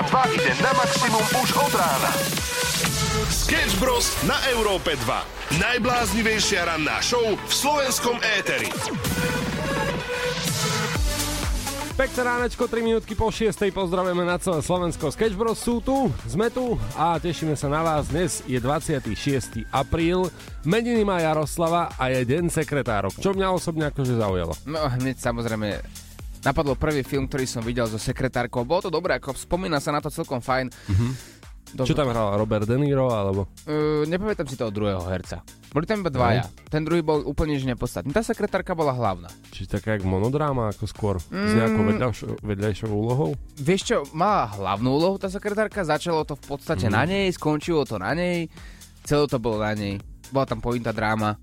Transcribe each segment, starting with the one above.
Európa 2 ide na maximum už od rána. Sketch Bros. na Európe 2. Najbláznivejšia ranná show v slovenskom éteri. Pekné ránečko, 3 minútky po 6. Pozdravujeme na celé Slovensko. Sketch Bros sú tu, sme tu a tešíme sa na vás. Dnes je 26. apríl, meniny má Jaroslava a je deň sekretárok, čo mňa osobne akože zaujalo. No hneď samozrejme napadlo prvý film, ktorý som videl so sekretárkou. Bolo to dobré, ako spomína sa na to celkom fajn. Mm-hmm. Čo tam hral Robert De Niro alebo? Uh, nepamätám si toho druhého herca. Boli tam iba dvaja. Ten druhý bol úplne že nepodstatný. Tá sekretárka bola hlavná. Čiže taká jak monodráma ako skôr mm. s nejakou vedľajšou, vedľajšou úlohou? Vieš čo, mala hlavnú úlohu tá sekretárka, začalo to v podstate mm. na nej, skončilo to na nej, celé to bolo na nej. Bola tam pointa dráma,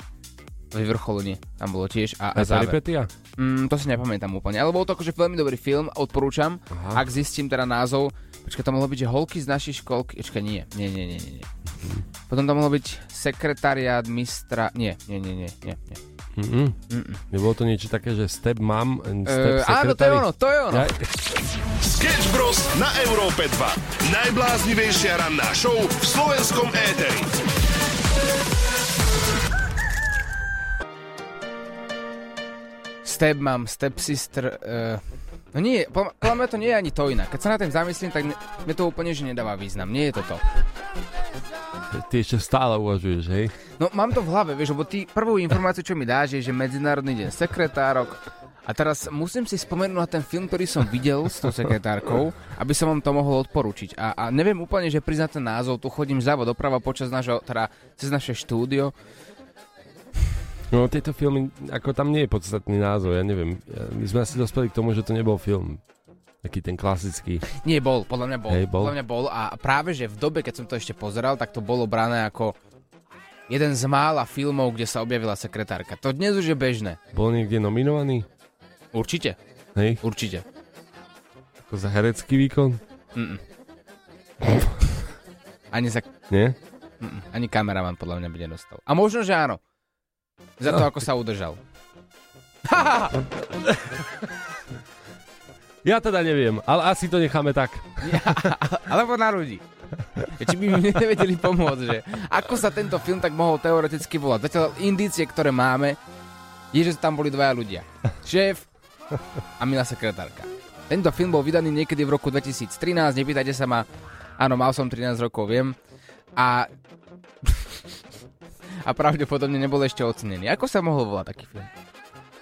vyvrcholenie tam bolo tiež a, a záver. Peripetia? Mm, to si nepamätám úplne, ale bol to akože veľmi dobrý film, odporúčam, Aha. ak zistím teda názov. Počkaj, to mohlo byť, že holky z našej školky, počkaj, nie, nie, nie, nie, nie. Mm. Potom to mohlo byť sekretariát mistra, nie, nie, nie, nie, nie, nie. Mm-mm. Mm-mm. Nebolo to niečo také, že step mom and step uh, Áno, to je ono, to je ono. Ja... Sketch Bros. na Európe 2. Najbláznivejšia ranná show v slovenskom éteri. Step mom, step sister, uh, No nie, podľa mňa to nie je ani to inak. Keď sa na tým zamyslím, tak mne to úplne že nedáva význam. Nie je to to. Ty ešte stále uvažuješ, hej? No mám to v hlave, vieš, lebo ty prvú informáciu, čo mi dáš, je, že Medzinárodný deň sekretárok. A teraz musím si spomenúť na ten film, ktorý som videl s tou sekretárkou, aby som vám to mohol odporučiť. A, a neviem úplne, že priznať ten názov, tu chodím zľavo doprava počas nášho, teda cez naše štúdio No tieto filmy, ako tam nie je podstatný názov, ja neviem. My sme asi dospeli k tomu, že to nebol film. Taký ten klasický. Nie, bol, podľa mňa bol. Hej, bol. Podľa mňa bol a práve, že v dobe, keď som to ešte pozeral, tak to bolo brané ako jeden z mála filmov, kde sa objavila sekretárka. To dnes už je bežné. Bol niekde nominovaný? Určite. Hej? Určite. Ako za herecký výkon? Mm-mm. Ani za... Nie? Mm-mm. Ani kameraman podľa mňa by nedostal. A možno, že áno. Za to, ako sa udržal. Ja teda neviem, ale asi to necháme tak. Alebo na ľudí. Či by mi nevedeli pomôcť, že ako sa tento film tak mohol teoreticky volať. Zatiaľ indície, ktoré máme, je, že tam boli dvaja ľudia. Šéf a milá sekretárka. Tento film bol vydaný niekedy v roku 2013, nepýtajte sa ma. Áno, mal som 13 rokov, viem. A a pravdepodobne nebol ešte ocenený. Ako sa mohol volať taký film?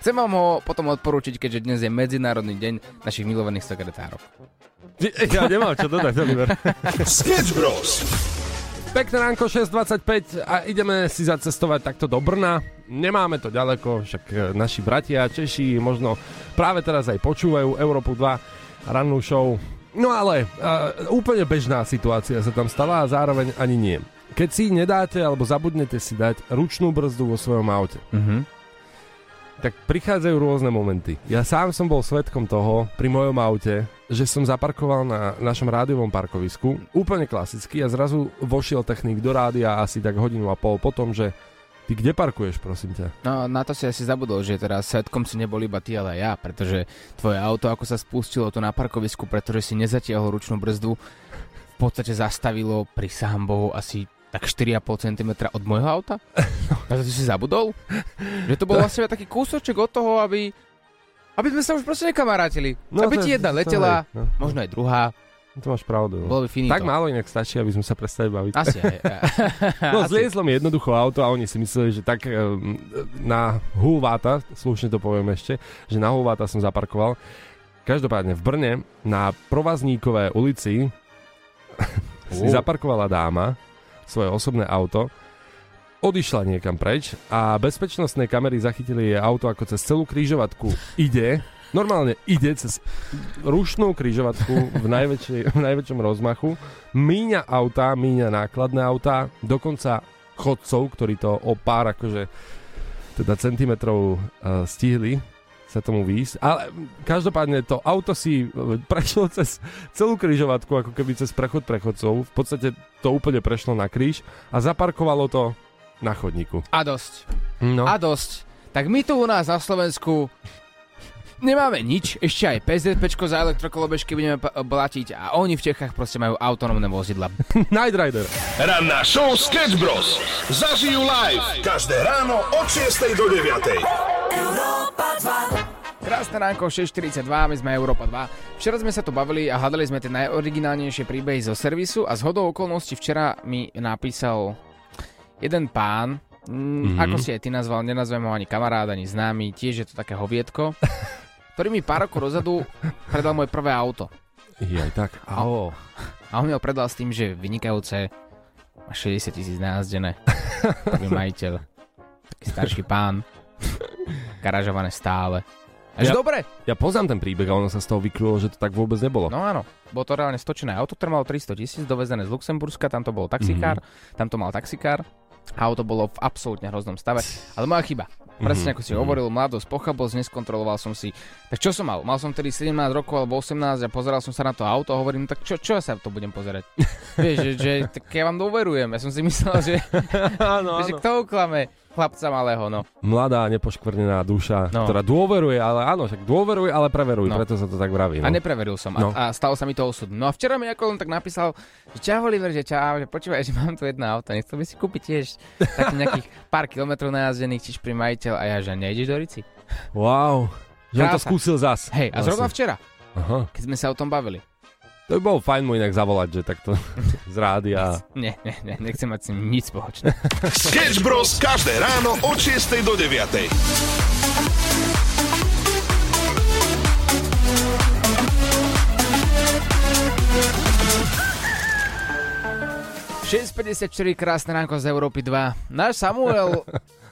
Chcem vám ho potom odporúčiť, keďže dnes je Medzinárodný deň našich milovaných sekretárov. Ja nemám čo dodať, Oliver. Sketch Bros. Pekné ránko 6.25 a ideme si zacestovať takto do Brna. Nemáme to ďaleko, však e, naši bratia Češi možno práve teraz aj počúvajú Európu 2 rannú show. No ale uh, úplne bežná situácia sa tam stala a zároveň ani nie. Keď si nedáte alebo zabudnete si dať ručnú brzdu vo svojom aute, mm-hmm. tak prichádzajú rôzne momenty. Ja sám som bol svetkom toho pri mojom aute, že som zaparkoval na našom rádiovom parkovisku, úplne klasicky a zrazu vošiel technik do rádia asi tak hodinu a pol potom, že Ty kde parkuješ, prosím ťa? No, na to si asi zabudol, že teraz svetkom si nebol iba ty, ale ja, pretože tvoje auto, ako sa spustilo to na parkovisku, pretože si nezatiahol ručnú brzdu, v podstate zastavilo, pri Bohu, asi tak 4,5 cm od môjho auta? Na to si zabudol? Že to bol vlastne taký kúsoček od toho, aby, aby sme sa už proste nekamarátili. No, aby ti jedna letela, no. možno aj druhá. To máš pravdu. No. Bolo by finito. Tak málo inak stačí, aby sme sa prestali baviť. Asi aj. no zliezlo mi jednoducho auto a oni si mysleli, že tak um, na Hulváta, slušne to poviem ešte, že na Hulváta som zaparkoval. Každopádne v Brne na Provazníkovej ulici si zaparkovala dáma svoje osobné auto, odišla niekam preč a bezpečnostné kamery zachytili jej auto ako cez celú krížovatku. Ide, normálne ide cez rušnú krížovatku v, v najväčšom rozmachu, míňa auta, míňa nákladné auta, dokonca chodcov, ktorí to o pár akože teda centimetrov uh, stihli sa tomu výjsť. Ale každopádne to auto si e, prešlo cez celú križovatku, ako keby cez prechod prechodcov. V podstate to úplne prešlo na kríž a zaparkovalo to na chodníku. A dosť. No. A dosť. Tak my tu u nás na Slovensku Nemáme nič, ešte aj PZPčko za elektrokolobežky budeme p- platiť a oni v Čechách proste majú autonómne vozidla. Night Rider. Ranná show Sketch Bros. Zažijú live každé ráno od 6 do 9. Krásne ránko, 6.42, my sme Európa 2. Včera sme sa tu bavili a hľadali sme tie najoriginálnejšie príbehy zo servisu a z hodou okolností včera mi napísal jeden pán, mm-hmm. ako si aj ty nazval, nenazvem ho ani kamarád, ani známy, tiež je to také hovietko, ktorý mi pár rokov dozadu predal moje prvé auto. Je aj tak. Ao. A on mi ho predal s tým, že vynikajúce má 60 tisíc najazdené. Prvý majiteľ. Taký starší pán. Garažované stále. Až Ja- dobre. Ja poznám ten príbeh a ono sa z toho vykrylo, že to tak vôbec nebolo. No áno, bolo to reálne stočené auto, ktoré malo 300 tisíc, dovezené z Luxemburska, tam to bol taxikár, mm-hmm. tam to mal taxikár. Auto bolo v absolútne hroznom stave, ale moja chyba. Presne ako si hovoril, mladosť, pochabosť, neskontroloval som si. Tak čo som mal? Mal som tedy 17 rokov alebo 18 a pozeral som sa na to auto a hovorím, tak čo, čo sa to budem pozerať? Vieš, že, že, tak ja vám dôverujem. Ja som si myslel, že, áno, že kto uklame chlapca malého, no. Mladá, nepoškvrnená duša, No. ktorá dôveruje, ale áno, však dôveruje, ale preveruj, No. preto sa to tak vraví. A No. nepreveril som No. a, a stalo sa mi to osud. No a včera mi ako len tak napísal, že čau Oliver, že čau, že počúvaj, že mám tu jedno auto, nechcel by si kúpiť tiež takých nejakých pár kilometrov najazdených, čiž pri majiteľ a ja, že nejdeš do Rici. Wow, že on to skúsil zas. Hej, a zrovna včera, Aha. keď sme sa o tom bavili. To by bolo fajn mu inak zavolať, že takto z rádia. Nie, nie, nie, nechcem mať s ním nič spoločné. Sketch Bros. každé ráno od 6 do 9. 6.54, krásne ránko z Európy 2. Náš Samuel...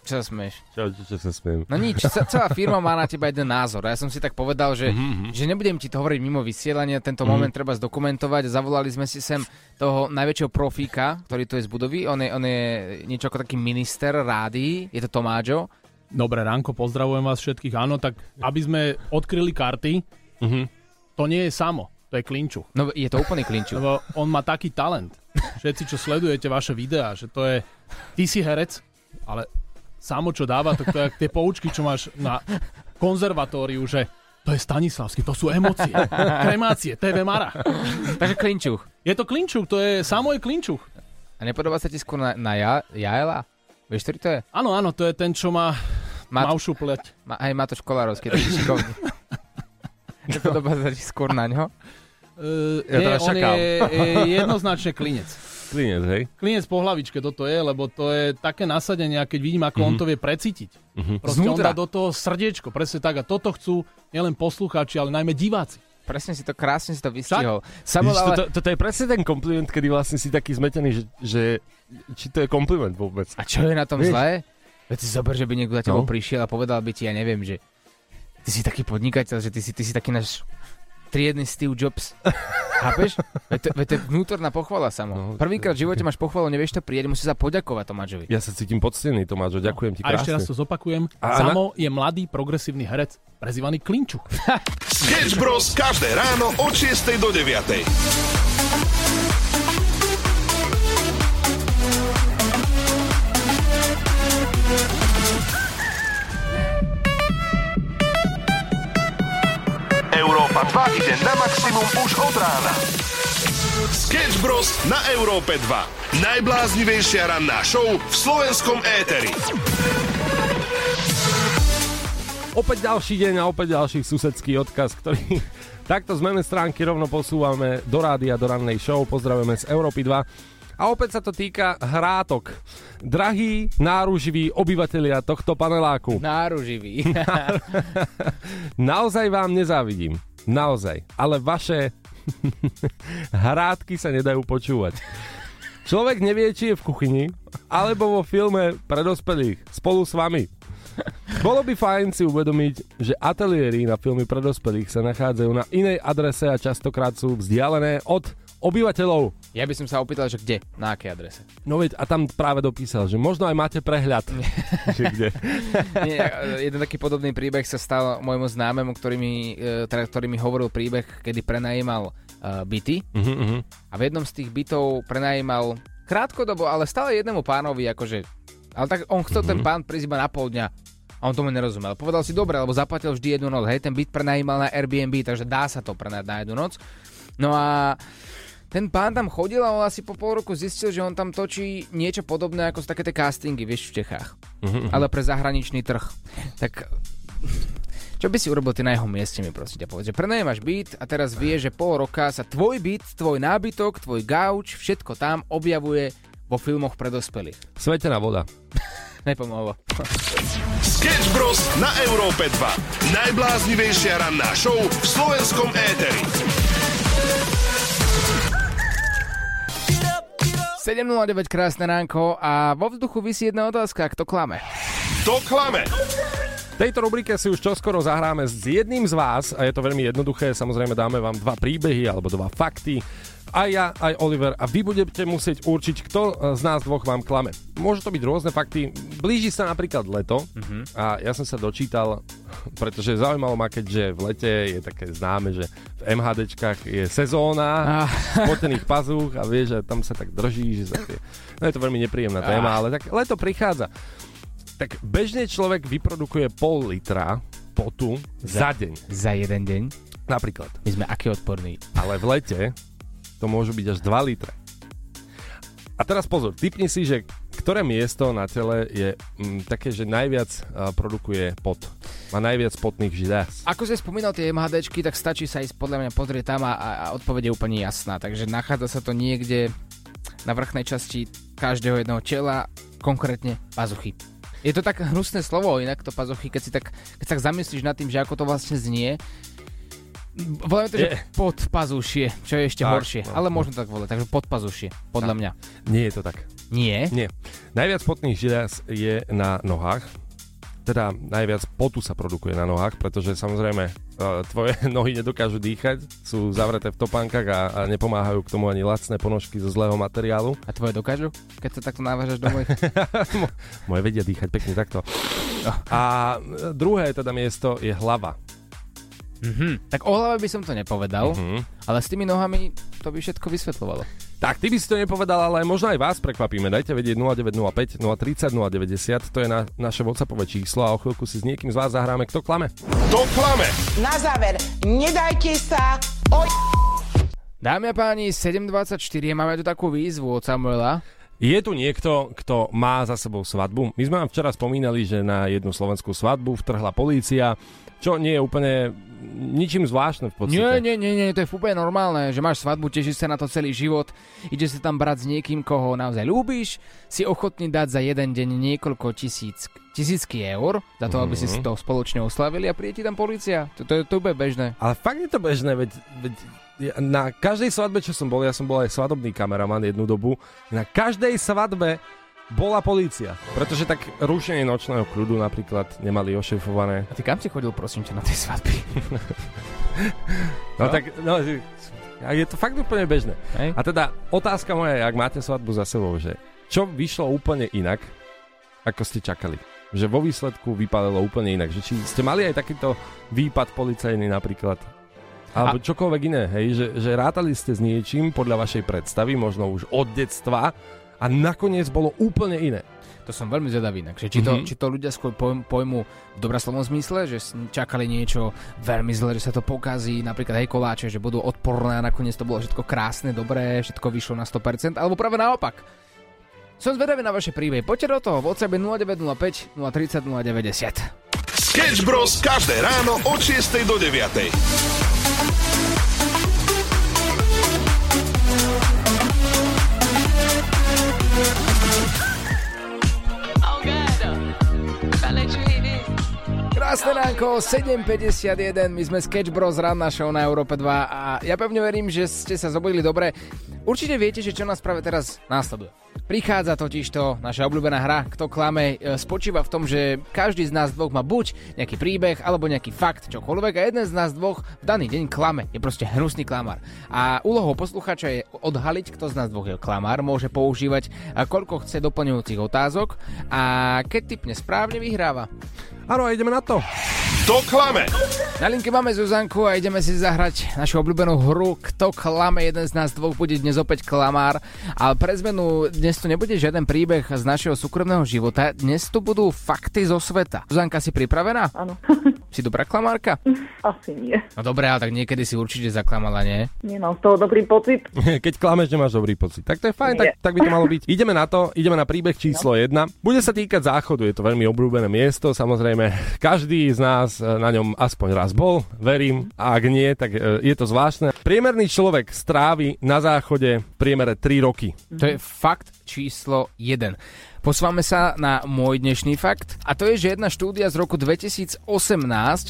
Čo smeš? Čo, čo, čo sa smiem? No nič, ce- celá firma má na teba jeden názor. Ja som si tak povedal, že, mm-hmm. že nebudem ti to hovoriť mimo vysielania, tento mm-hmm. moment treba zdokumentovať. Zavolali sme si sem toho najväčšieho profíka, ktorý tu je z budovy. On je, on je niečo ako taký minister rádií, je to Tomáčo. Dobré ránko, pozdravujem vás všetkých. Áno, tak aby sme odkryli karty, Mhm. to nie je samo, to je klinču. No je to úplný klinčuk. Lebo on má taký talent. Všetci, čo sledujete vaše videá, že to je... Ty si herec, ale samo, čo dáva, tak to je tie poučky, čo máš na konzervatóriu, že to je Stanislavský, to sú emócie, kremácie, TV Mara. Takže klinčuch. Je to klinčuk, to je, samo je klinčuk. A nepodobá sa ti skôr na, na ja, Jaela? Vieš, ktorý to je? Áno, áno, to je ten, čo má Mat- mavšu pleť. Ma, aj Matoš Kolárovský, taký šikovný. Nepodobá sa ti skôr na ňo? Uh, Ja nie, teraz on je, je jednoznačne klinec. Klinec, hej? Klinec po hlavičke toto je, lebo to je také nasadenie, keď vidím, ako on to vie precítiť. Mhm. Proste on Znútra. dá do toho srdiečko, presne tak. A toto chcú nielen poslucháči, ale najmä diváci. Presne si to, krásne si to vystihol. Samuel, ale... toto, toto je presne ten kompliment, kedy vlastne si taký zmetený, že, že či to je kompliment vôbec. A čo je na tom Vieš- zlé? Veď si zober, že by niekto za tebou No. prišiel a povedal by ti, ja neviem, že ty si taký podnikateľ, že ty si, ty si taký náš triedny Steve Jobs. Chápeš? Veď to, veď to je vnútorná pochvala samo. No, Prvýkrát v živote máš pochvalu, nevieš to prijať, musíš sa poďakovať Tomáčovi. Ja sa cítim poctený, Tomáčo, ďakujem ti A ešte raz krásne. to zopakujem. A- Samo je mladý progresívny herec, prezývaný Klinčuk. Sketch Bros. každé ráno od 6 do 9. 2 ide na maximum už od rána. Sketch Bros. na Európe 2. Najbláznivejšia ranná show v slovenskom éteri. Opäť ďalší deň a opäť ďalší susedský odkaz, ktorý takto z mene stránky rovno posúvame do rádia, do rannej show. Pozdravujeme z Európy 2. A opäť sa to týka hrátok. Drahí, náruživí obyvatelia tohto paneláku. Náruživý. Naozaj vám nezávidím. Naozaj. Ale vaše hrádky sa nedajú počúvať. Človek nevie, či je v kuchyni, alebo vo filme pre dospelých spolu s vami. Bolo by fajn si uvedomiť, že ateliéry na filmy pre dospelých sa nachádzajú na inej adrese a častokrát sú vzdialené od obyvateľov. Ja by som sa opýtal, že kde? Na akej adrese? No veď, a tam práve dopísal, že možno aj máte prehľad. že kde. Nie, jeden taký podobný príbeh sa stal môjmu známemu, ktorý mi, e, teda, ktorý mi hovoril príbeh, kedy prenajímal uh, byty Uh-huh, uh-huh. a v jednom z tých bytov prenajímal krátkodobo, ale stále jednému pánovi, akože... Ale tak on chcel mm-hmm. ten pán prísť iba na pol dňa. A on tomu nerozumel. Povedal si, dobre, lebo zaplatil vždy jednu noc. Hej, ten byt prenajímal na Airbnb, takže dá sa to prenajať na jednu noc. No a ten pán tam chodil a on asi po pol roku zistil, že on tam točí niečo podobné ako z také tie castingy, vieš, v Čechách. Uh-huh. Ale pre zahraničný trh. Tak čo by si urobil ty na jeho mieste, mi prosím ťa povedz, že prenajímaš byt a teraz vieš, že pol roka sa tvoj byt, tvoj nábytok, tvoj gauč, všetko tam objavuje vo filmoch pre dospelých. Svetená voda. Nepomohlo. Sketch Bros. na Európe 2. Najbláznivejšia ranná show v slovenskom éteri. 7.09 krásne ránko a vo vzduchu vysí jedna otázka, kto klame? Kto klame? V tejto rubrike si už čoskoro zahráme s jedným z vás a je to veľmi jednoduché, samozrejme dáme vám dva príbehy alebo dva fakty aj ja, aj Oliver a vy budete musieť určiť, kto e, z nás dvoch vám klame. Môžu to byť rôzne fakty. Blíži sa napríklad leto uh-huh. a ja som sa dočítal, pretože zaujímalo ma, keďže v lete je také známe, že v MHDčkách je sezóna ah. spotených pazúch a vieš, že tam sa tak drží, že sa tie... No je to veľmi nepríjemná ah. téma, ale tak leto prichádza. Tak bežne človek vyprodukuje pol litra potu za, za deň. Za jeden deň? Napríklad. My sme aký odporní. Ale v lete to môžu byť až 2 litre. A teraz pozor, typni si, že ktoré miesto na tele je mm, také, že najviac uh, produkuje pot. Má najviac potných žilás. Ako si spomínal tie MHDčky, tak stačí sa ísť podľa mňa pozrieť tam a, a odpoveď je úplne jasná. Takže nachádza sa to niekde na vrchnej časti každého jedného tela, konkrétne pazuchy. Je to tak hnusné slovo, inak to pazuchy, keď si tak, keď sa zamyslíš nad tým, že ako to vlastne znie, Voláme to, že je. podpazušie, čo je ešte tak, horšie. No, ale no. možno tak volať, takže podpazušie, podľa tak. mňa. Nie je to tak. Nie? Nie. Najviac potných žilias je na nohách. Teda najviac potu sa produkuje na nohách, pretože samozrejme e, tvoje nohy nedokážu dýchať, sú zavreté v topánkach a, a nepomáhajú k tomu ani lacné ponožky zo zlého materiálu. A tvoje dokážu, keď sa takto navážaš do mojich? Moje vedia dýchať pekne takto. A druhé teda miesto je hlava. Mm-hmm. Tak o hlave by som to nepovedal, mm-hmm. ale s tými nohami to by všetko vysvetľovalo. Tak, ty by si to nepovedal, ale možno aj vás prekvapíme. Dajte vedieť 0905 030 090, to je na, naše WhatsAppové číslo a o chvíľku si s niekým z vás zahráme. Kto klame? Kto klame? Na záver, nedajte sa o... Dámy a páni, 7.24, máme tu takú výzvu od Samuela. Je tu niekto, kto má za sebou svadbu? My sme vám včera spomínali, že na jednu slovenskú svadbu vtrhla polícia, čo nie je úplne ničím zvláštne v podstate. Nie, nie, nie, nie, to je úplne normálne, že máš svadbu, tešíš sa na to celý život, ideš sa tam brať s niekým, koho naozaj ľúbiš, si ochotný dať za jeden deň niekoľko tisíc, tisícky eur, za to, mm-hmm. aby si si mhm. to spoločne oslavili a príde ti tam policia. To, to, to, to je bežné. Ale fakt je to bežné, veď, veď na každej svadbe, čo som bol, ja som bol aj svadobný kameraman jednu dobu, na každej svadbe bola polícia. Pretože tak rušenie nočného kľudu napríklad nemali ošefované. A ty kam si chodil, prosím ťa, na tej svadby? no, no tak, no, je to fakt úplne bežné. Hej. A teda otázka moja je, ak máte svadbu za sebou, že čo vyšlo úplne inak, ako ste čakali? Že vo výsledku vypadalo úplne inak. Že či ste mali aj takýto výpad policajný napríklad? Alebo a... čokoľvek iné, hej? Že, že rátali ste s niečím podľa vašej predstavy, možno už od detstva, a nakoniec bolo úplne iné. To som veľmi zvedavý inak, že či, to, mm-hmm. či to ľudia skôr pojm, pojmu v dobraslovom zmysle, že čakali niečo veľmi zle, že sa to pokazí, napríklad aj koláče, že budú odporné a nakoniec to bolo všetko krásne, dobré, všetko vyšlo na 100%, alebo práve naopak. Som zvedavý na vaše príbehy. Poďte do toho, v WhatsApp 0905 030 090. Sketch Bros. každé ráno od 6 do 9. Krásne ránko, 7.51, my sme Sketch Bros. Ranná show na Európe 2 a ja pevne verím, že ste sa zobudili dobre. Určite viete, že čo nás práve teraz následuje. Prichádza totiž to naša obľúbená hra, kto klame, e, spočíva v tom, že každý z nás dvoch má buď nejaký príbeh alebo nejaký fakt, čokoľvek a jeden z nás dvoch v daný deň klame, je proste hnusný klamár. A úlohou posluchača je odhaliť, kto z nás dvoch je klamár, môže používať koľko chce doplňujúcich otázok a keď typne správne vyhráva. Áno, ideme na to. Kto klame? Na linke máme Zuzanku a ideme si zahrať našu obľúbenú hru Kto klame, jeden z nás dvoch bude dnes opäť klamár. Ale pre zmenu dnes tu nebude žiaden príbeh z našeho súkromného života, dnes tu budú fakty zo sveta. Zuzanka, si pripravená? Áno. Si dobrá klamárka? Asi nie. No dobré, ale tak niekedy si určite zaklamala, nie? Nemám z toho dobrý pocit. Keď klameš, nemáš dobrý pocit. Tak to je fajn, tak, Nie. tak by to malo byť. Ideme na to, ideme na príbeh číslo 1. Bude sa týkať záchodu, je to veľmi obľúbené miesto, samozrejme každý z nás e, na ňom aspoň raz bol, verím, a ak nie, tak e, je to zvláštne. Priemerný človek strávi na záchode priemere 3 roky. To je fakt číslo 1. Posúvame sa na môj dnešný fakt a to je, že jedna štúdia z roku 2018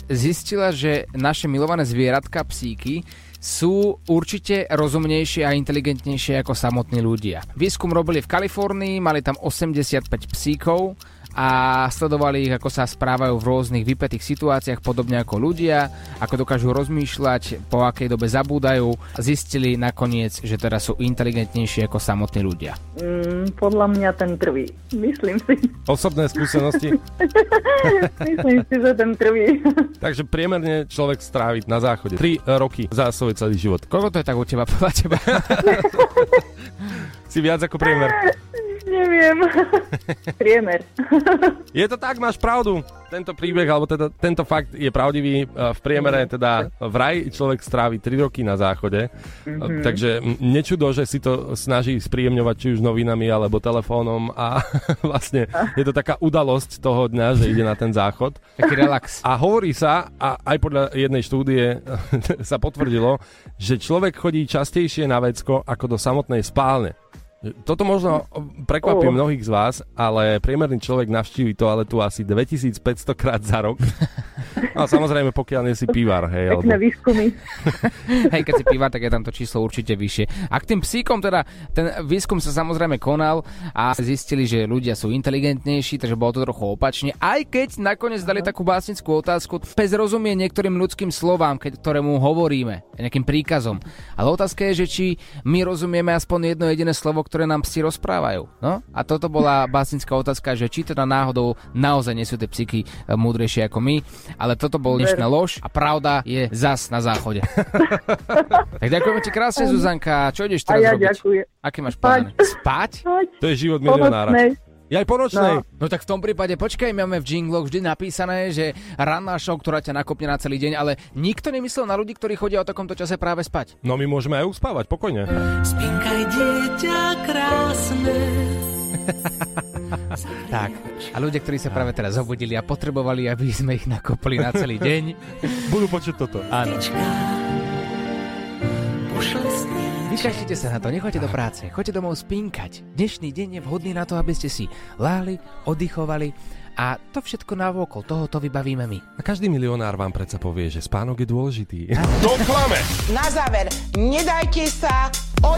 zistila, že naše milované zvieratka psíky sú určite rozumnejšie a inteligentnejšie ako samotní ľudia. Výskum robili v Kalifornii, mali tam 85 psíkov a sledovali ich, ako sa správajú v rôznych vypetých situáciách, podobne ako ľudia, ako dokážu rozmýšľať, po akej dobe zabúdajú. Zistili nakoniec, že teraz sú inteligentnejšie ako samotní ľudia. Mm, podľa mňa ten trví. Myslím si. Osobné skúsenosti. Myslím si, že ten trví. Takže priemerne človek strávi na záchode 3 roky za svoj celý život. Koľko to je tak u teba podľa teba? Si viac ako priemer. Neviem. Priemer. Je to tak, máš pravdu. Tento príbeh, alebo teda, tento fakt je pravdivý. E, V priemere teda vraj človek strávi 3 roky na záchode. Mm-hmm. Takže nečudo, že si to snaží spríjemňovať či už novinami alebo telefónom a vlastne je to taká udalosť toho dňa, že ide na ten záchod. Taký relax. A hovorí sa, a aj podľa jednej štúdie sa potvrdilo, že človek chodí častejšie na vecko ako do samotnej spálne. Toto možno prekvapí Oh. mnohých z vás, ale priemerný človek navštíví toaletu asi 2500 krát za rok. A samozrejme, pokiaľ nie si pivár, hej. Pekné Alebo... výskumy. Hej, keď si píva, tak je tam to číslo určite vyššie. A k tým psíkom teda, ten výskum sa samozrejme konal a zistili, že ľudia sú inteligentnejší, takže bolo to trochu opačne. Aj keď nakoniec dali takú básnickú otázku, pes rozumie niektorým ľudským slovám, keď, ktoré mu hovoríme, nejakým príkazom. Ale otázka je, že či my rozumieme aspoň jedno jediné slovo, ktoré nám psi rozprávajú. No? A toto bola básnická otázka, že či teda náhodou naozaj nie sú tie psíky e, múdrejšie ako my, ale toto bol dnešná lož a pravda je zas na záchode. tak ďakujeme ti krásne, Zuzanka. Čo ideš A teraz ja robiť? ďakujem. Aké máš plán? Spať? To je život milionára. Ja aj po nočnej. No. No tak v tom prípade počkaj, máme v jingloch vždy napísané, že ranná show, ktorá ťa nakopne na celý deň, ale nikto nemyslel na ľudí, ktorí chodia o takomto čase práve spať. No my môžeme aj uspávať, pokojne. Spinkaj dieťa krásne. Tak. A ľudia, ktorí sa práve teraz zobudili a potrebovali, aby sme ich nakopli na celý deň. Budú počuť toto. Áno. Vykašlite sa na to, nechoďte do práce, choďte domov spinkať. Dnešný deň je vhodný na to, aby ste si láhli, oddychovali a to všetko navôkol, toho to vybavíme my. A každý milionár vám predsa povie, že spánok je dôležitý. Kto klame? Na záver, nedajte sa oj...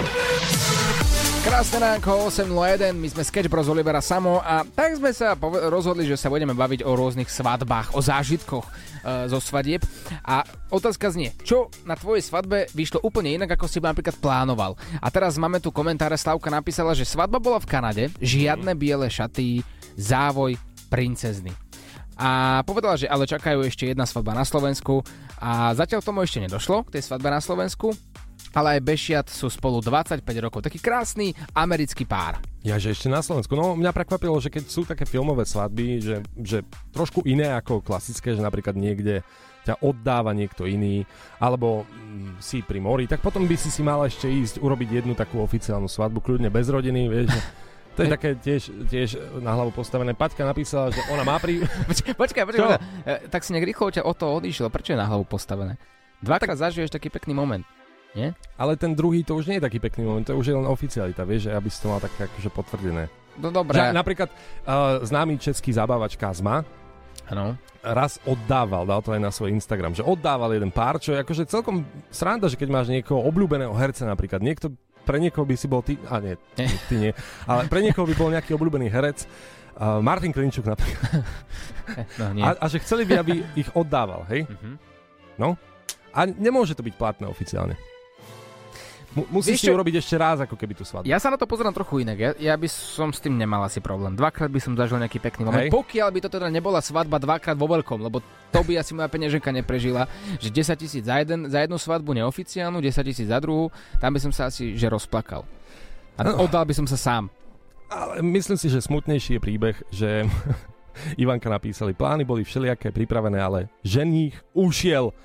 Krásne ránko, 8.01, my sme Sketch Bros. Olivera Samo a tak sme sa pove- rozhodli, že sa budeme baviť o rôznych svadbách, o zážitkoch e, zo svadieb. A otázka znie, čo na tvojej svadbe vyšlo úplne inak, ako si napríklad plánoval. A teraz máme tu komentáre, Slavka napísala, že svadba bola v Kanade, žiadne biele šaty, závoj, princezny. A povedala, že ale čakajú ešte jedna svadba na Slovensku a zatiaľ tomu ešte nedošlo, k tej svadbe na Slovensku, ale aj Bešiat sú spolu 25 rokov. Taký krásny americký pár. Ja, že ešte na Slovensku. No, mňa prekvapilo, že keď sú také filmové svadby, že, že trošku iné ako klasické, že napríklad niekde ťa oddáva niekto iný, alebo mm, si pri mori, tak potom by si si mal ešte ísť urobiť jednu takú oficiálnu svadbu, kľudne bez rodiny, vieš. To je také tiež, tiež na hlavu postavené. Paťka napísala, že ona má pri... Počkaj, počkaj, počkaj. E, tak si nejak rýchlo ťa o to odišiel. Prečo je na hlavu postavené? Dvakrát zažiješ taký pekný moment. Nie? Ale ten druhý to už nie je taký pekný moment, to už je len oficialita, vieš, že aby si to mal tak akože potvrdené. No dobré. Že, napríklad uh, známy český zabávač Kazma Áno. raz oddával, dal to aj na svoj Instagram, že oddával jeden pár, čo je akože celkom sranda, že keď máš niekoho obľúbeného herca napríklad, niekto pre niekoho by si bol ty, a nie, ty nie, ale pre niekoho by bol nejaký obľúbený herec Uh, Martin Klinčuk napríklad. No, nie. A, a že chceli by, aby ich oddával, hej? Mhm. No. A nemôže to byť platné oficiálne. Mu- musíš si urobiť ešte raz, ako keby tú svadbu. Ja sa na to pozerám trochu inak. Ja, ja by som s tým nemal asi problém. Dvakrát by som zažil nejaký pekný moment. Hej. Pokiaľ by to teda nebola svadba dvakrát vo veľkom, lebo to by asi moja peňaženka neprežila, že 10 tisíc za, jeden, za jednu svadbu neoficiálnu, 10 tisíc za druhú, tam by som sa asi že rozplakal. A No. oddal by som sa sám. Ale myslím si, že smutnejší je príbeh, že Ivanka napísali, plány boli všelijaké pripravené, ale ženích ušiel.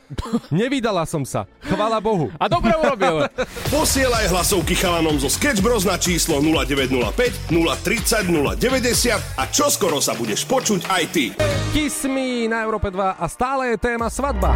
Nevydala som sa. Chvala Bohu. A dobre urobil. Posielaj hlasovky chalanom zo Sketch Bros na číslo 0905 030 090 a čoskoro sa budeš počuť aj ty. Kiss me na Európe 2 a stále je téma svadba.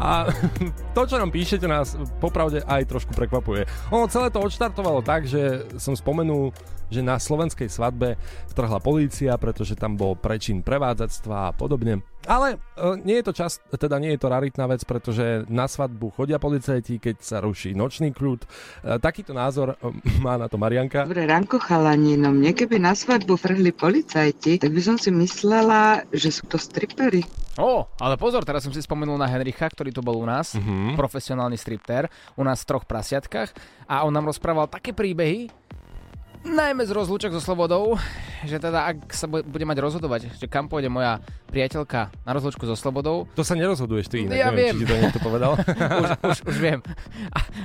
A to, čo nám píšete, nás popravde aj trošku prekvapuje. Ono celé to odštartovalo tak, že som spomenul, že na slovenskej svadbe vtrhla polícia, pretože tam bol prečin prevádzactva a podobne. Ale e, nie je to čas, teda nie je to raritná vec, pretože na svadbu chodia policajti, keď sa ruší nočný kľud. E, takýto názor e, má na to Marianka. Dobré ránko, chalani. No mne keby na svadbu vrhli policajti, tak by som si myslela, že sú to stripery. Ó, ale pozor, teraz som si spomenul na Henricha, ktorý tu bol u nás, Mhm. profesionálny striptér, u nás v troch prasiatkách a on nám rozprával také príbehy, najmä z rozlúčok so Slobodou, že teda ak sa bu- bude mať rozhodovať, že kam pôjde moja priateľka na rozlúčku so Slobodou, To sa nerozhoduješ ty inak, Ja neviem, viem. či ti to niekto povedal. už, už, už viem.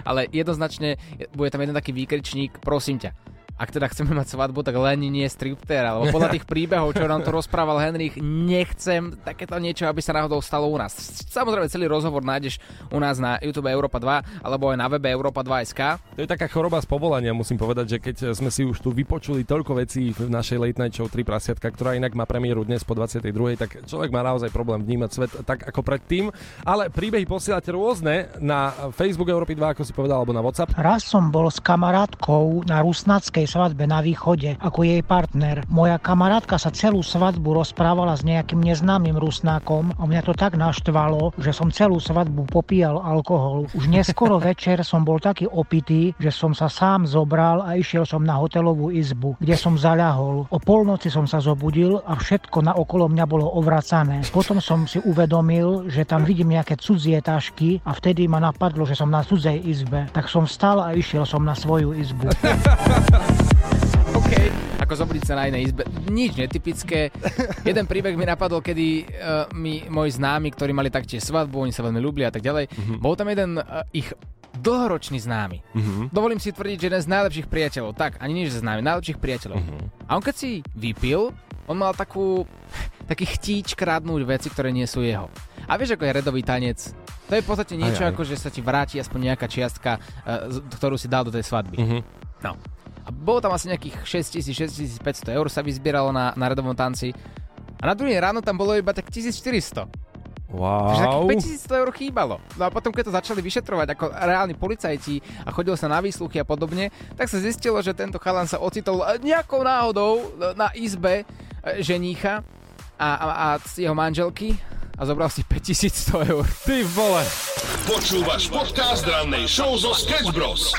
Ale jednoznačne bude tam jeden taký výkričník, prosím ťa. Ak teda chceme mať svadbu, tak len nie striptér, alebo podľa tých príbehov, čo nám to rozprával Henrich, nechcem takéto niečo, aby sa náhodou stalo u nás. Samozrejme, celý rozhovor nájdeš u nás na YouTube Európa 2, alebo aj na webe Európa 2.sk. To je taká choroba z povolania, musím povedať, že keď sme si už tu vypočuli toľko vecí v našej late night show 3 prasiatka, ktorá inak má premiéru dnes po 22. tak človek má naozaj problém vnímať svet tak ako predtým. Ale príbehy posielate rôzne na Facebook Európy 2, ako si povedal, alebo na WhatsApp. Raz som bol s kamarátkou na rusnackej svadbe na východe ako jej partner. Moja kamarátka sa celú svadbu rozprávala s nejakým neznámym rusnákom a mňa to tak naštvalo, že som celú svadbu popíjal alkohol. Už neskoro večer som bol taký opitý, že som sa sám zobral a išiel som na hotelovú izbu, kde som zaľahol. O polnoci som sa zobudil a všetko na okolo mňa bolo ovracané. Potom som si uvedomil, že tam vidím nejaké cudzie tašky a vtedy ma napadlo, že som na cudzej izbe. Tak som vstal a išiel som na svoju izbu. Ako zobudiť sa na inej izbe. Nič netypické. Jeden príbeh mi napadol, kedy uh, mi moji známi, ktorí mali taktiež svadbu, oni sa veľmi ľúbili a tak ďalej, mm-hmm. bol tam jeden uh, ich dlhoročný známy. Mhm. Dovolím si tvrdiť, že jeden z najlepších priateľov. Tak, ani nie že známy, najlepších priateľov. Mhm. A on keď si vypil, on mal takú, taký chtíč kradnúť veci, ktoré nie sú jeho. A vieš, ako je redový tanec? To je v podstate niečo, Aj, aj. ako že sa ti vráti aspoň nejaká čiastka, uh, ktorú si dal do tej svadby. Mhm. No. A bolo tam asi nejakých 6000-6500 eur sa vyzbieralo na, na redovom tanci. A na druhý ráno tam bolo iba tak 1400. Takže Wow. takých 500 eur chýbalo. No a potom, keď to začali vyšetrovať ako reálni policajti a chodil sa na výsluchy a podobne, tak sa zistilo, že tento chalan sa ocitol nejakou náhodou na izbe e, ženícha a, a, a jeho manželky a zobral si 5100 eur. Ty vole. Počúvaš podcast rannej show zo Sketch Bros.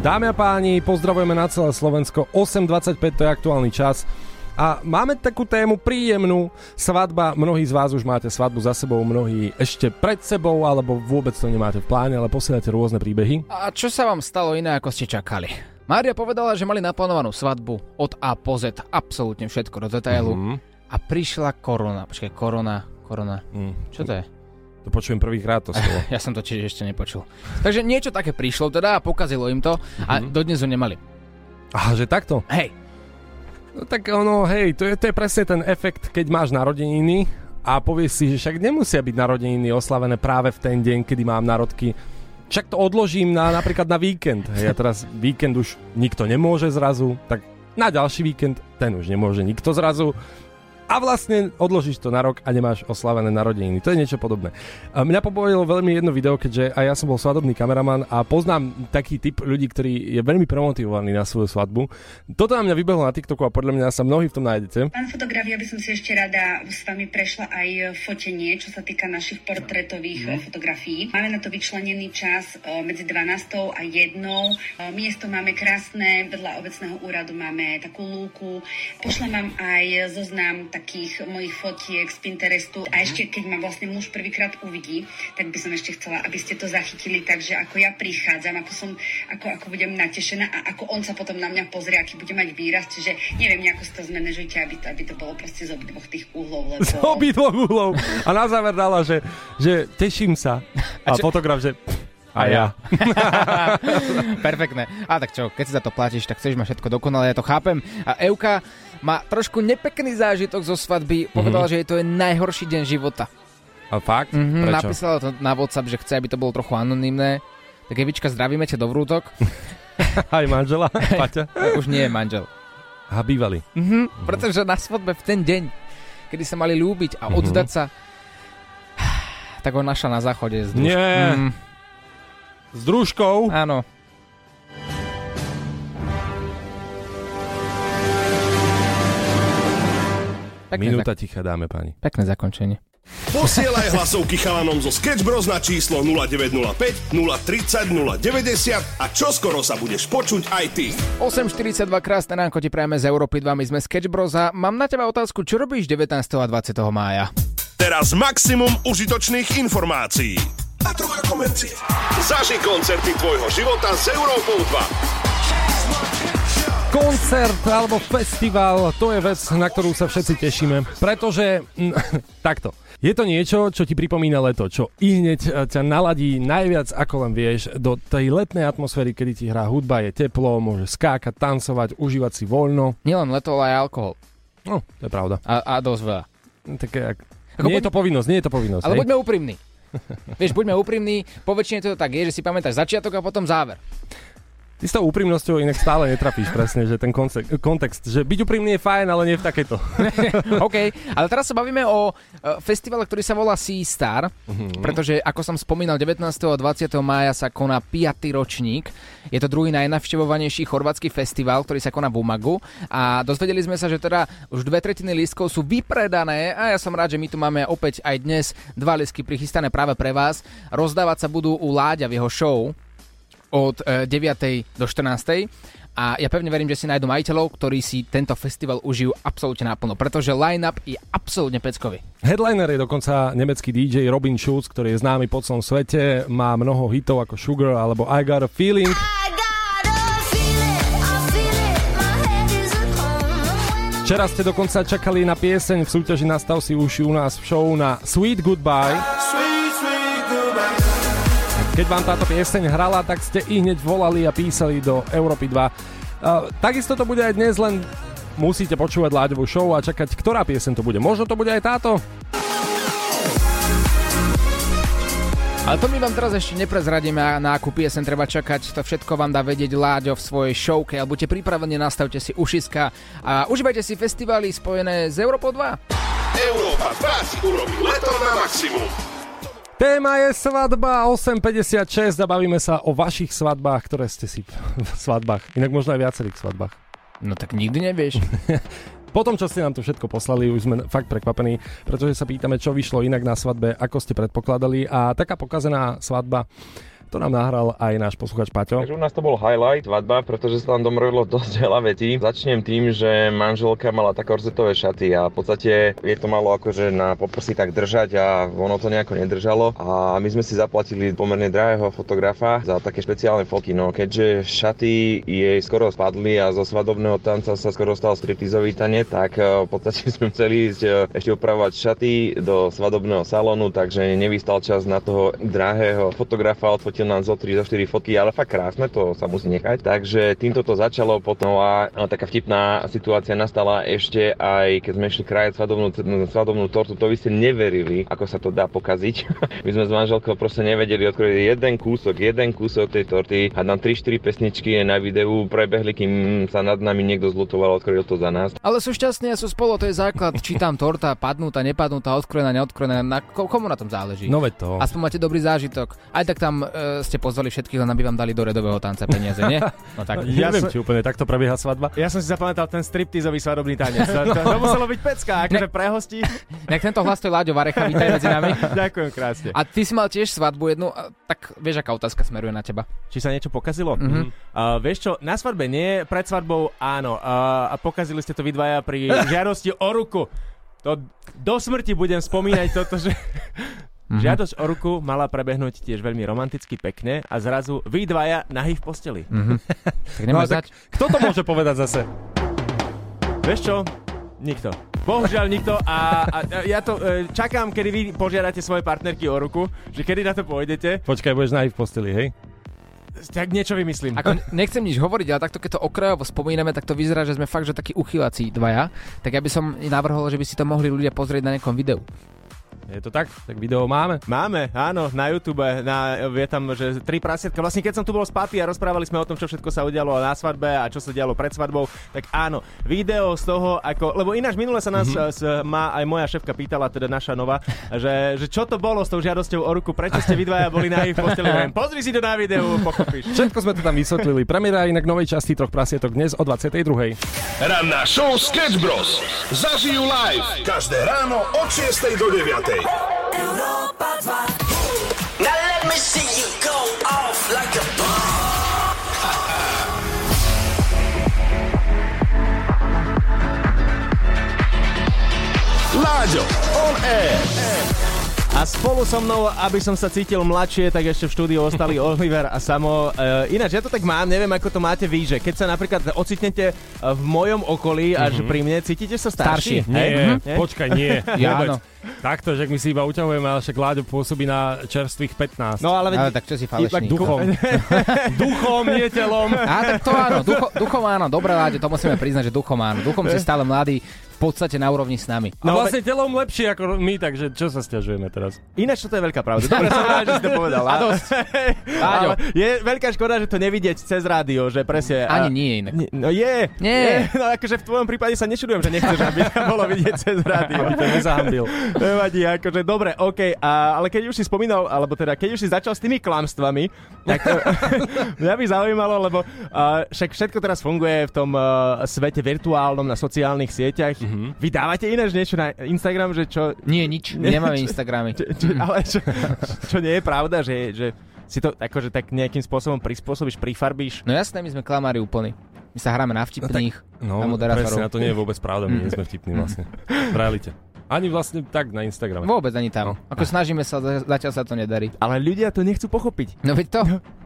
Dámy a páni, pozdravujeme na celé Slovensko. 8.25 to je aktuálny čas. A máme takú tému príjemnú. Svadba, mnohí z vás už máte svadbu za sebou, mnohí ešte pred sebou, alebo vôbec to nemáte v pláne, ale posielate rôzne príbehy. A čo sa vám stalo iné, ako ste čakali? Mária povedala, že mali naplánovanú svadbu od A po Z, absolútne všetko do detailu. Mhm. A prišla korona. Počkaj, korona, korona. Mm. Čo to je? To počujem prvýkrát to slovo. Ja som to tiež ešte nepočul. Takže niečo také prišlo teda a pokazilo im to a Mhm. dodnes ho nemali. Aha, že takto? Hej, No tak ono, hej, to je, to je presne ten efekt, keď máš narodeniny a povieš si, že však nemusia byť narodeniny oslavené práve v ten deň, kedy mám narodky. Však to odložím na, napríklad na víkend. Hej, a teraz víkend už nikto nemôže zrazu, tak na ďalší víkend ten už nemôže nikto zrazu. A vlastne odložíš to na rok a nemáš oslavené narodeniny. To je niečo podobné. Mňa pobavilo veľmi jedno video, keďže aj ja som bol svadobný kameraman a poznám taký typ ľudí, ktorý je veľmi premotivovaný na svoju svadbu. Toto na mňa vybehlo na TikToku a podľa mňa sa mnohí v tom nájdete. Pán fotograf, ja by som si ešte rada s vami prešla aj fotenie, čo sa týka našich portrétových mm. fotografií. Máme na to vyčlenený čas e, medzi 12. a 1. E, miesto máme krásne, vedľa obecného úradu máme takú lúku. Pošlem vám aj zoznam takých mojich fotiek z Pinterestu a ešte keď ma vlastne muž prvýkrát uvidí, tak by som ešte chcela, aby ste to zachytili, takže ako ja prichádzam, ako som, ako, ako budem natešená a ako on sa potom na mňa pozrie, aký bude mať výraz, čiže neviem, nejako si to zmanéžujte, aby to, aby to bolo proste z obidvoch tých uhlov. Lebo... Z obidvoch uhlov. A na záver dala, že, že teším sa. A, a čo... fotograf, že a ja. Perfektné. A tak čo, keď si za to platíš, tak chceš mať všetko dokonalé, ja to chápem. A Euka má trošku nepekný zážitok zo svadby. Povedala, mm-hmm. že je to je najhorší deň života. A fakt? Mm-hmm, Prečo? Napísala to na WhatsApp, že chce, aby to bolo trochu anonymné. Tak Evička, zdravíme ťa do vrútok. Aj manžela, Paťa? Už nie je manžel. A bývalý. Mm-hmm, mm-hmm. Pretože na svadbe v ten deň, kedy sa mali ľúbiť a mm-hmm. oddať sa, tak ho našla na záchode. Z Nie. Mm. S družkou? Áno. Pekné Minúta zak- ticha dáme, pani. Pekné zakončenie. Posielaj hlasovky chalanom zo Sketch Bros na číslo 0905 030 090 a čoskoro sa budeš počuť aj ty. 8.42 krásne ránko ti prajeme z Európy 2, my sme Sketch Bros a mám na teba otázku, čo robíš 19. a 20. mája? Teraz maximum užitočných informácií. A trocha komercie. Zaži koncerty tvojho života s Európou 2. Koncert alebo festival, to je vec, na ktorú sa všetci tešíme, pretože mm, takto. Je to niečo, čo ti pripomína leto, čo i hneď eh, ťa naladí najviac ako len vieš do tej letnej atmosféry, kedy ti hrá hudba, je teplo, môže skákať, tancovať, užívať si voľno. Nielen leto, ale aj alkohol. No, to je pravda. A, a dosť veľa. Tak, ak... nie buď... je to povinnosť, nie je to povinnosť. Ale hej? buďme úprimní. Vieš, buďme úprimní, po väčšine to tak je, že si pamätáš začiatok a potom záver. Ty s tou úprimnosťou inak stále netrafíš presne, že ten kontext, kontext, že byť úprimný je fajn, ale nie v takejto. OK, ale teraz sa bavíme o uh, festivale, ktorý sa volá Sea Star, mm-hmm. pretože ako som spomínal, 19. a 20. mája sa koná 5. ročník. Je to druhý najnavštevovanejší chorvátsky festival, ktorý sa koná v Umagu a dozvedeli sme sa, že teda už dve tretiny lístkov sú vypredané a ja som rád, že my tu máme opäť aj dnes dva lístky prichystané práve pre vás. Rozdávať sa budú u Láďa v jeho show od 9. E, do 14. A ja pevne verím, že si nájdu majiteľov, ktorí si tento festival užijú absolútne naplno, pretože line-up je absolútne peckový. Headliner je dokonca nemecký DJ Robin Schulz, ktorý je známy po celom svete, má mnoho hitov ako Sugar alebo I Got a Feeling. Včera ste dokonca čakali na pieseň v súťaži Nastav si uši u nás v show na Sweet Goodbye. Sweet, sweet goodbye. Keď vám táto pieseň hrala, tak ste i hneď volali a písali do Európy 2. Uh, takisto to bude aj dnes, len musíte počúvať Láďovú show a čakať, ktorá pieseň to bude. Možno to bude aj táto? Ale to my vám teraz ešte neprezradíme, na akú piesen treba čakať. To všetko vám dá vedieť Láďo v svojej showke. Ale buďte pripravení, nastavte si ušiska a užívajte si festivály spojené s Európou 2. Európa 2 si urobí leto na maximum. Téma je svadba 8.56 a bavíme sa o vašich svadbách, ktoré ste si v svadbách. Inak možno aj viacerých svadbách. No tak nikdy nevieš. Po tom, čo ste nám tu všetko poslali, už sme fakt prekvapení, pretože sa pýtame, čo vyšlo inak na svadbe, ako ste predpokladali a taká pokazená svadba to nám nahral aj náš posluchač Paťo. Takže u nás to bol highlight svadba, pretože sa tam domrojilo dosť veľa vecí. Začnem tým, že manželka mala také korzetové šaty a v podstate je to malo akože na poprsi tak držať a ono to nejako nedržalo. A my sme si zaplatili pomerne drahého fotografa za také špeciálne fotky. No keďže šaty jej skoro spadli a zo svadobného tanca sa skoro stal striptizový tane, tak e, v podstate sme chceli ísť e, ešte upravovať šaty do svadobného salónu, takže nevystal čas na toho drahého fotografa odfotiť pustil nám zo 3, zo 4 fotky, ale fakt krásne, to sa musí nechať. Takže týmto to začalo potom a, a taká vtipná situácia nastala ešte aj keď sme išli krajať svadobnú, svadobnú tortu, to vy ste neverili, ako sa to dá pokaziť. My sme s manželkou proste nevedeli odkryť jeden kúsok, jeden kúsok tej torty a nám 3-4 pesničky na videu prebehli, kým sa nad nami niekto zlutoval, odkryl to za nás. Ale sú šťastní a sú spolu, to je základ. Či tam torta, padnutá, nepadnutá, odkrojená, neodkrojená, na, ko- komu na tom záleží? No veď to. Aspoň máte dobrý zážitok. Aj tak tam e, ste pozvali všetkých, len aby vám dali do redového tanca peniaze, nie? No tak. Ja neviem, som- či úplne takto prebieha svadba. Ja som si zapamätal ten striptizový svadobný tanec. To, to, to muselo byť pecka, akože pre hostí. Nech tento hlas to je Láďo Varecha, vítaj medzi nami. Ďakujem krásne. A ty si mal tiež svadbu jednu, tak vieš, aká otázka smeruje na teba. Či sa niečo pokazilo? Mhm. Uh, vieš čo, na svadbe nie, pred svadbou áno. Uh, a pokazili ste to vy dvaja pri žiadosti o ruku. To do smrti budem spomínať toto, že... Mhm. Žiadosť o ruku mala prebehnúť tiež veľmi romanticky pekne a zrazu vy dvaja nahý v posteli. Mhm. Tak No, tak kto to môže povedať zase? Vieš čo? Nikto. Bohužiaľ nikto a, a a ja to e, čakám, kedy vy požiadate svoje partnerky o ruku, že kedy na to pôjdete, Počkaj, budeš nahý v posteli, hej? tak niečo vymyslím. Ako nechcem nič hovoriť, ale takto keď to okrajovo spomíname, tak to vyzerá, že sme fakt, že takí uchylací dvaja. Tak ja by som navrhol, že by si to mohli ľudia pozrieť na nejakom videu. Je to tak? Tak video máme. Máme, áno, na YouTube, na, je tam, že tri prasietka. Vlastne keď som tu bol s papi a rozprávali sme o tom, čo všetko sa udialo na svadbe a čo sa dialo pred svadbou, tak áno, video z toho, ako, lebo ináč minule sa nás mm-hmm. s, ma aj moja šéfka pýtala, teda naša nova, že, že čo to bolo s tou žiadosťou o ruku, prečo ste vy dvaja boli na ich posteli. Pozri si to na videu, pochopíš. Všetko sme to tam vysvetlili. Premiéra inak novej časti troch prasietok dnes o 22. Ranná show Sketch Bros. Zažijú live každé ráno od 6 do 9. Now let me see you go off like a bomb. On air. A spolu so mnou, aby som sa cítil mladšie, tak ešte v štúdiu ostali Oliver a Samo. E, ináč, ja to tak mám, neviem, ako to máte vy, že keď sa napríklad ocitnete e, v mojom okolí až pri mne, cítite sa starší? Nie, Hej? nie, počkaj, nie. Ja Vôbec. áno. Takto, že my si iba uťahujeme, ale však Láďo pôsobí na čerstvých 15. No ale, Ale tak čo si falešný? Duchom. Duchom, nie telom. Á, tak to áno, ducho, duchom áno, dobré Láďo, to musíme priznať, že duchom áno. Duchom si stále mladý, podstate na úrovni s nami. A vlastne telom lepšie ako my, takže čo sa stiažujeme teraz? Ináč toto je veľká pravda. Dobre, som rád, že si to povedal. A dosť. Ale je veľká škoda, že to nevidieť cez rádio, že presne... a- Ani nie inak. No je. Nie. je. No akože v tvojom prípade sa nečudujem, že nechceš, aby to bolo vidieť cez rádio. Aby to nezahambil. Nevadí, akože dobre, OK, a, ale keď už si spomínal, alebo teda keď už si začal s tými klamstvami, tak to, mňa by zaujímalo, lebo uh, však všetko teraz funguje v tom uh, svete virtuálnom na sociálnych sieťach. Mm-hmm. Vy dávate ináč niečo na Instagram, že čo... Nie, nič, Nie, nemáme čo- Instagramy. Čo, čo, ale čo, čo nie je pravda, že, že si to akože tak nejakým spôsobom prispôsobíš, prifarbíš. No jasné, my sme klamári úplní. My sa hráme na vtipných, No, na presne, moderátorov. a to nie je vôbec pravda, my nie sme vtipní vlastne. V realite. Ani vlastne tak na Instagrame. Vôbec ani tam. No. Ako snažíme sa, za- zatiaľ sa to nedarí. Ale ľudia to nechcú pochopiť. No veď to.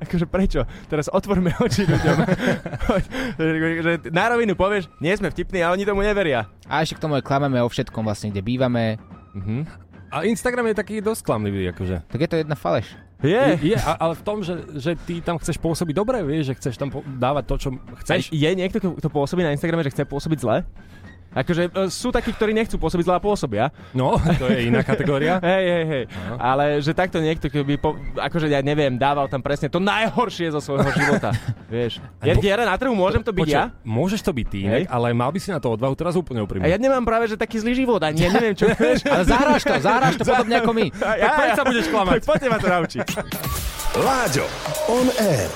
Akože prečo? Teraz otvorme oči ľuďom. na rovinu povieš, nie sme vtipní, ale oni tomu neveria. A ešte k tomu klameme o všetkom vlastne, kde bývame. Mhm. A Instagram je taký dosť klamlivý, akože. Tak je to jedna faleš. Je. Je, a, ale v tom, že, že ty tam chceš pôsobiť dobre, vieš, že chceš tam po- dávať to, čo chceš. Je niekto, kto kto pôsobí na Instagrame, že chce pôsobiť zle? Akože e, sú takí, ktorí nechcú pôsobiť zle a pôsobia. No, to je iná kategória. Hej, hej, hej. Ale že takto niekto, keby, po, akože ja neviem, dával tam presne to najhoršie zo svojho života. Vieš. Ja, ja na trhu môžem to byť ja? Počkaj, Môžeš to byť ty, Hej. ale mal by si na to odvahu teraz úplne A úprimne. ja nemám práve, že taký zlý život, ani ja neviem, čo vieš. Ale zahráš to, zahráš to podobne ako my. A Tak prečo sa budeš klamať? Tak poďte ma to naučiť. Láďo, on air.